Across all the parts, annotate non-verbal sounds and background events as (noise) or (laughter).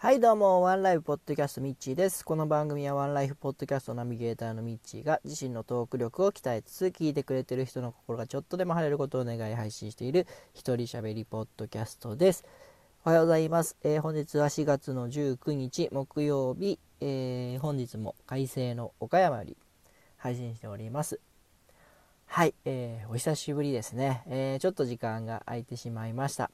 はいどうも、ワンライフポッドキャストミッチーです。この番組はワンライフポッドキャストナビゲーターのミッチーが自身のトーク力を鍛えつつ、聞いてくれてる人の心がちょっとでも晴れることを願い配信している一人喋りポッドキャストです。おはようございます。えー、本日は4月の19日木曜日、えー、本日も快晴の岡山より配信しております。はい、えー、お久しぶりですね、えちょっと時間が空いてしまいました。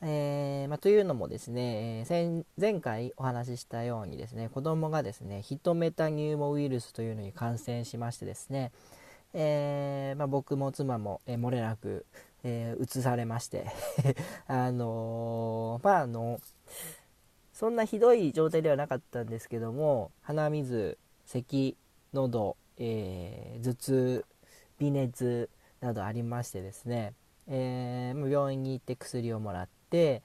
えー、まあ、というのもですね、え前回お話ししたようにですね子供がですねヒトメタニューモウイルスというのに感染しましてですね、えー、まあ、僕も妻も、え漏れなく、えー、されまして (laughs) あのまああのそんなひどい状態ではなかったんですけども鼻水咳喉、え頭痛微熱などありましてですね、え病院に行って薬をもらってって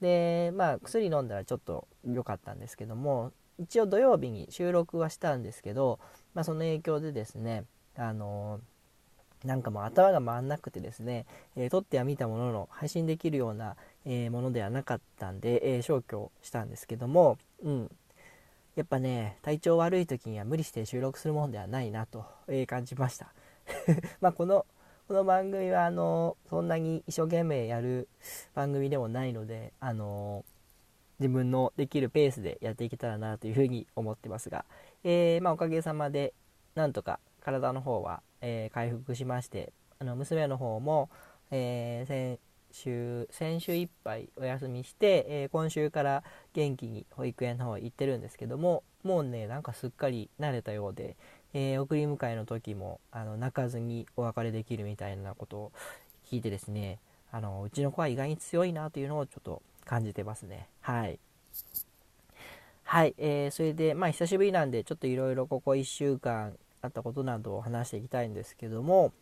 でまあ薬飲んだらちょっと良かったんですけども一応土曜日に収録はしたんですけど、まあ、その影響でですねあのなんかもう頭が回んなくてですね、えー、撮っては見たものの配信できるような、えー、ものではなかったんで、えー、消去したんですけども、うん、やっぱね体調悪い時には無理して収録するもんではないなと、え感じました。(laughs) まあこのこの番組はあのそんなに一生懸命やる番組でもないのであの自分のできるペースでやっていけたらなというふうに思ってますが、えー、まあ、おかげさまでなんとか体の方は、えー、回復しましてあの娘の方も、えー、先週先週いっぱいお休みして、え今週から元気に保育園の方行ってるんですけどももうねなんかすっかり慣れたようでえー、送り迎えの時もあの泣かずにお別れできるみたいなことを聞いてですねあのうちの子は意外に強いなというのをちょっと感じてますね。はい。はい、えー、それでまあ久しぶりなんでちょっといろいろここ1週間あったことなどを話していきたいんですけども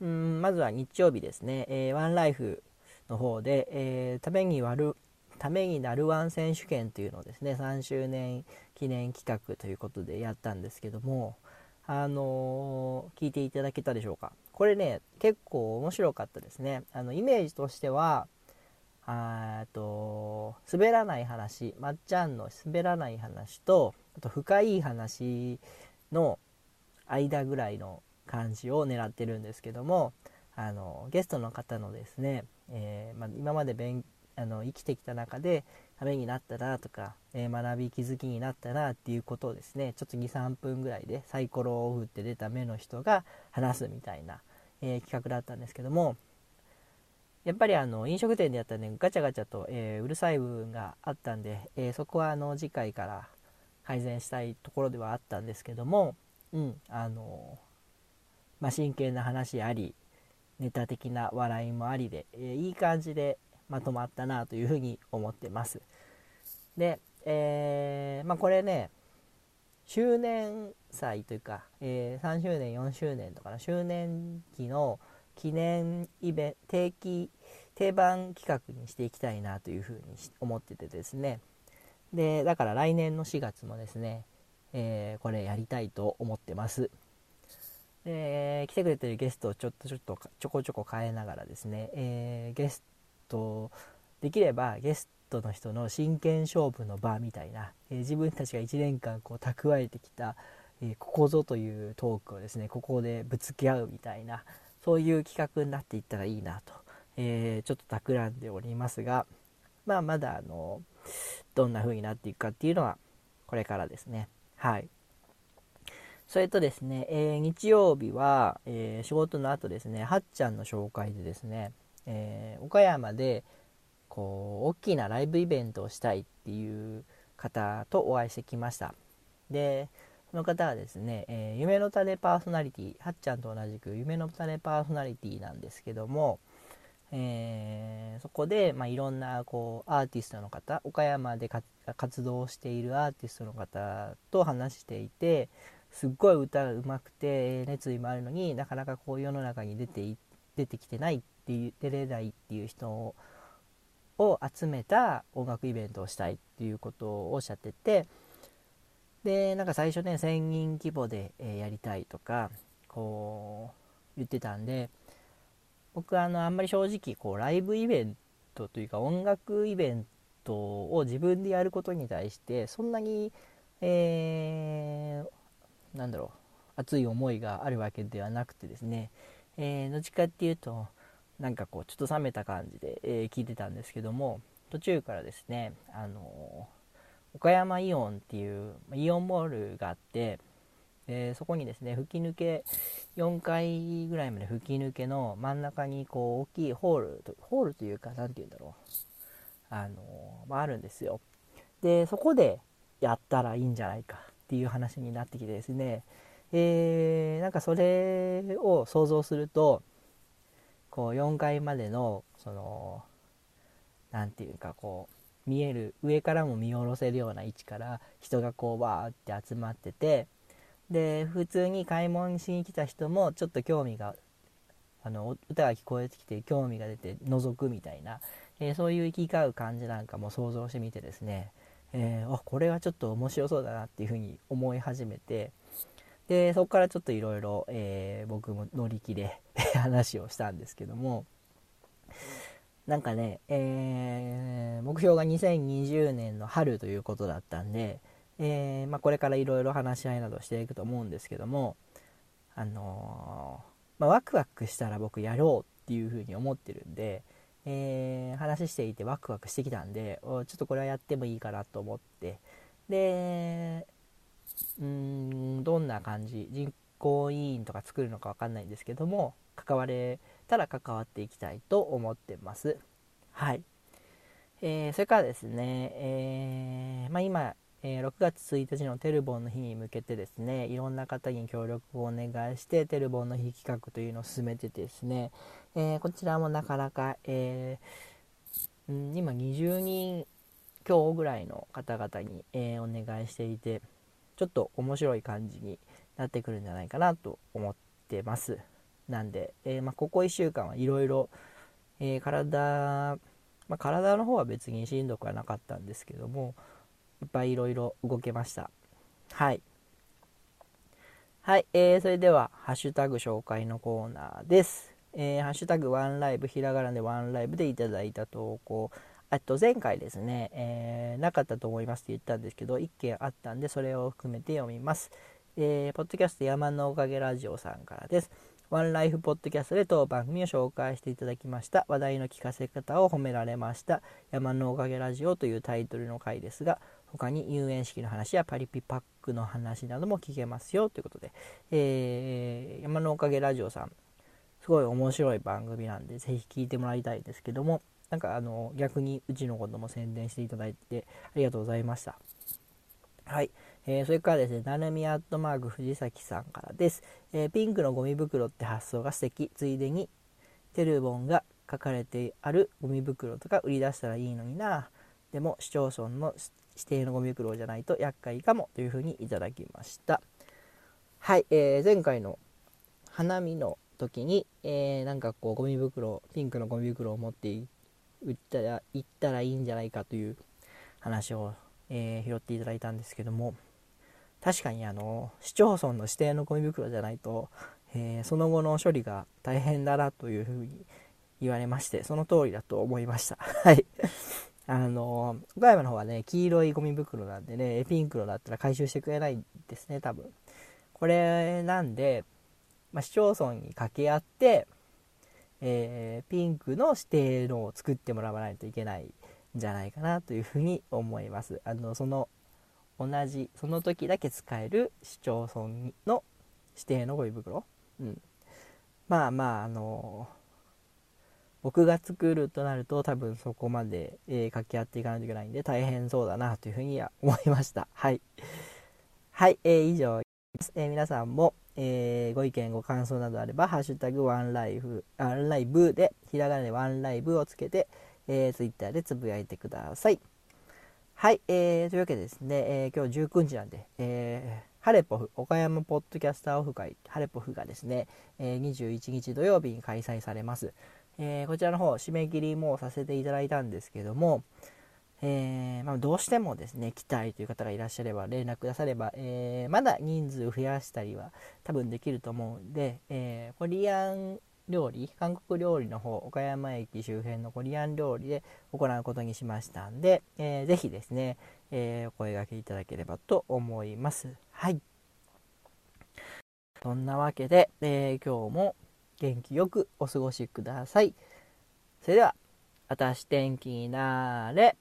うんまずは日曜日ですね、えー、ワンライフの方で、えー、ために割るためになるワン選手権というのをですね3周年記念企画ということでやったんですけどもあのー、聞いていただけたでしょうか。これね結構面白かったですね。あのイメージとしてはあと滑らない話まっちゃんの滑らない話とあと深い話の間ぐらいの感じを狙ってるんですけどもあのゲストの方のですね、えー、まあ、今まで勉あの生きてきた中でためになったなとか、えー、学び気づきになったなっていうことをですねちょっと23分ぐらいでサイコロを振って出た目の人が話すみたいな、えー、企画だったんですけどもやっぱりあの飲食店でやったらねガチャガチャと、えー、うるさい部分があったんで、えそこはあの次回から改善したいところではあったんですけどもうんあのまあ、真剣な話ありネタ的な笑いもありで、えいい感じでまとまったなというふうに思ってます。で、えー、まあ、これね周年祭というか、えー、3周年4周年とかの周年期の記念イベント定期定番企画にしていきたいなというふうに思っててですねでだから来年の4月もですね、えー、これやりたいと思ってますで来てくれてるゲストをちょっとちょっとちょこちょこ変えながらですね、えー、ゲスとできればゲストの人の真剣勝負の場みたいな、えー、自分たちが1年間こう蓄えてきた、えー、ここぞというトークをですねここでぶつけ合うみたいなそういう企画になっていったらいいなと、えー、ちょっと企んでおりますが、まあ、まだあのどんな風になっていくかっていうのはこれからですね。はい。それとですね、え、日曜日は、え、仕事の後ですね、はっちゃんの紹介でですね、えー、岡山でこう大きなライブイベントをしたいっていう方とお会いしてきました。でその方はですね、えー、夢の種パーソナリティはっちゃんと同じく夢の種パーソナリティなんですけども、えー、そこで、まあ、いろんなこうアーティストの方岡山で活動しているアーティストの方と話していてすっごい歌がうまくて熱意もあるのになかなかこう世の中に出て出てきてないっっていう出れないっていう人を集めた音楽イベントをしたいっていうことをおっしゃっててでなんか最初ね1000人規模で、えやりたいとかこう言ってたんで僕はあのあんまり正直こうライブイベントというか音楽イベントを自分でやることに対してそんなに、えー、なんだろう熱い思いがあるわけではなくてですね、えー、どっちかっていうとなんかこうちょっと冷めた感じで、えー、聞いてたんですけども途中からですねあの岡山イオンっていうイオンモールがあってでそこにですね吹き抜け4階ぐらいまで吹き抜けの真ん中にこう大きいホールホールというか何て言うんだろう。あの、まあ、あるんですよ。でそこでやったらいいんじゃないかっていう話になってきてですねえー、なんかそれを想像するとこう4階までのその何て言うかこう見える上からも見下ろせるような位置から人がこうわーって集まっててで普通に買い物しに来た人もちょっと興味があの歌が聞こえてきて興味が出て覗くみたいな、えー、そういう行き交う感じなんかも想像してみてですね、えー、あこれはちょっと面白そうだなっていうふうに思い始めてでそこからちょっといろいろ僕も乗り気で (laughs) 話をしたんですけどもなんかね、えー、目標が2020年の春ということだったんで、えー、まあ、これからいろいろ話し合いなどしていくと思うんですけども、あのー、まあ、ワクワクしたら僕やろうっていうふうに思ってるんで、えー、話していてワクワクしてきたんでちょっとこれはやってもいいかなと思ってでうーんどんな感じ実行委員とか作るのか分かんないんですけども関われたら関わっていきたいと思ってます。はい、えー、それからですね、えー、まあ、今えー、6月1日のテルボンの日に向けてですねいろんな方に協力をお願いしてテルボンの日企画というのを進めててですね、え、こちらもなかなか、えー、今20人強ぐらいの方々に、えお願いしていてちょっと面白い感じになってくるんじゃないかなと思ってますなんで、えまあ、ここ1週間はいろいろ体、まあ、体の方は別にしんどくはなかったんですけどもいっぱいいろいろ動けました。はい。はい、えー、それでは、ハッシュタグ紹介のコーナーです。えー、ハッシュタグワンライブ、ひらがなでワンライブでいただいた投稿、あと前回ですね、えー、なかったと思いますって言ったんですけど、1件あったんで、それを含めて読みます。えー、ポッドキャスト山のおかげラジオさんからです。ワンライフポッドキャストで当番組を紹介していただきました。話題の聞かせ方を褒められました。山のおかげラジオというタイトルの回ですが、他に遊園式の話やパリピパックの話なども聞けますよということで、えー、山のおかげラジオさん、すごい面白い番組なんで、ぜひ聞いてもらいたいんですけども、なんかあの逆にうちのことも宣伝していただいてありがとうございました。はい。えー、それからですね、なるみアットマーク藤崎さんからです。えー、ピンクのゴミ袋って発想が素敵。ついでに、テルボンが書かれてあるゴミ袋とか売り出したらいいのにな。でも市町村の指定のゴミ袋じゃないと厄介かもというふうにいただきましたはい、えー、前回の花見の時に、えー、なんかこうゴミ袋ピンクのゴミ袋を持って売ったら行ったらいいんじゃないかという話を、えー、拾っていただいたんですけども。確かにあの市町村の指定のゴミ袋じゃないと、えー、その後の処理が大変だなというふうに言われましてその通りだと思いました。(laughs) はい。あの、岡山の方はね、黄色いゴミ袋なんでね、ピンクのだったら回収してくれないんですね、多分。これなんで、まあ、市町村に掛け合って、えー、ピンクの指定のを作ってもらわないといけないんじゃないかなというふうに思います。(laughs) あの、その、同じ、その時だけ使える市町村の指定のゴミ袋？うん。まあまあ、あの僕が作るとなると多分そこまで、えー、掛け合っていかないといけないんで大変そうだなというふうには思いました。はい。はい、えー、以上。えー、皆さんも、えー、ご意見、ご感想などあれば、ハッシュタグワンライフ、ワンライブで、ひらがなでワンライブをつけて、えー、ツイッターでつぶやいてください。はい、えー、というわけでですね、えー、今日19日なんで、えー、ハレポフ、岡山ポッドキャスターオフ会、ハレポフがですね、えー、21日土曜日に開催されます。えー、こちらの方締め切りもさせていただいたんですけども、えー、まあ、どうしてもですね来たいという方がいらっしゃれば連絡くだされば、えー、まだ人数増やしたりは多分できると思うんで、えコリアン料理韓国料理の方岡山駅周辺のコリアン料理で行うことにしましたんで、えー、ぜひですね、え、お声がけいただければと思います。はい。そんなわけで、えー、今日も元気よくお過ごしください。それでは、あたし天気になれ。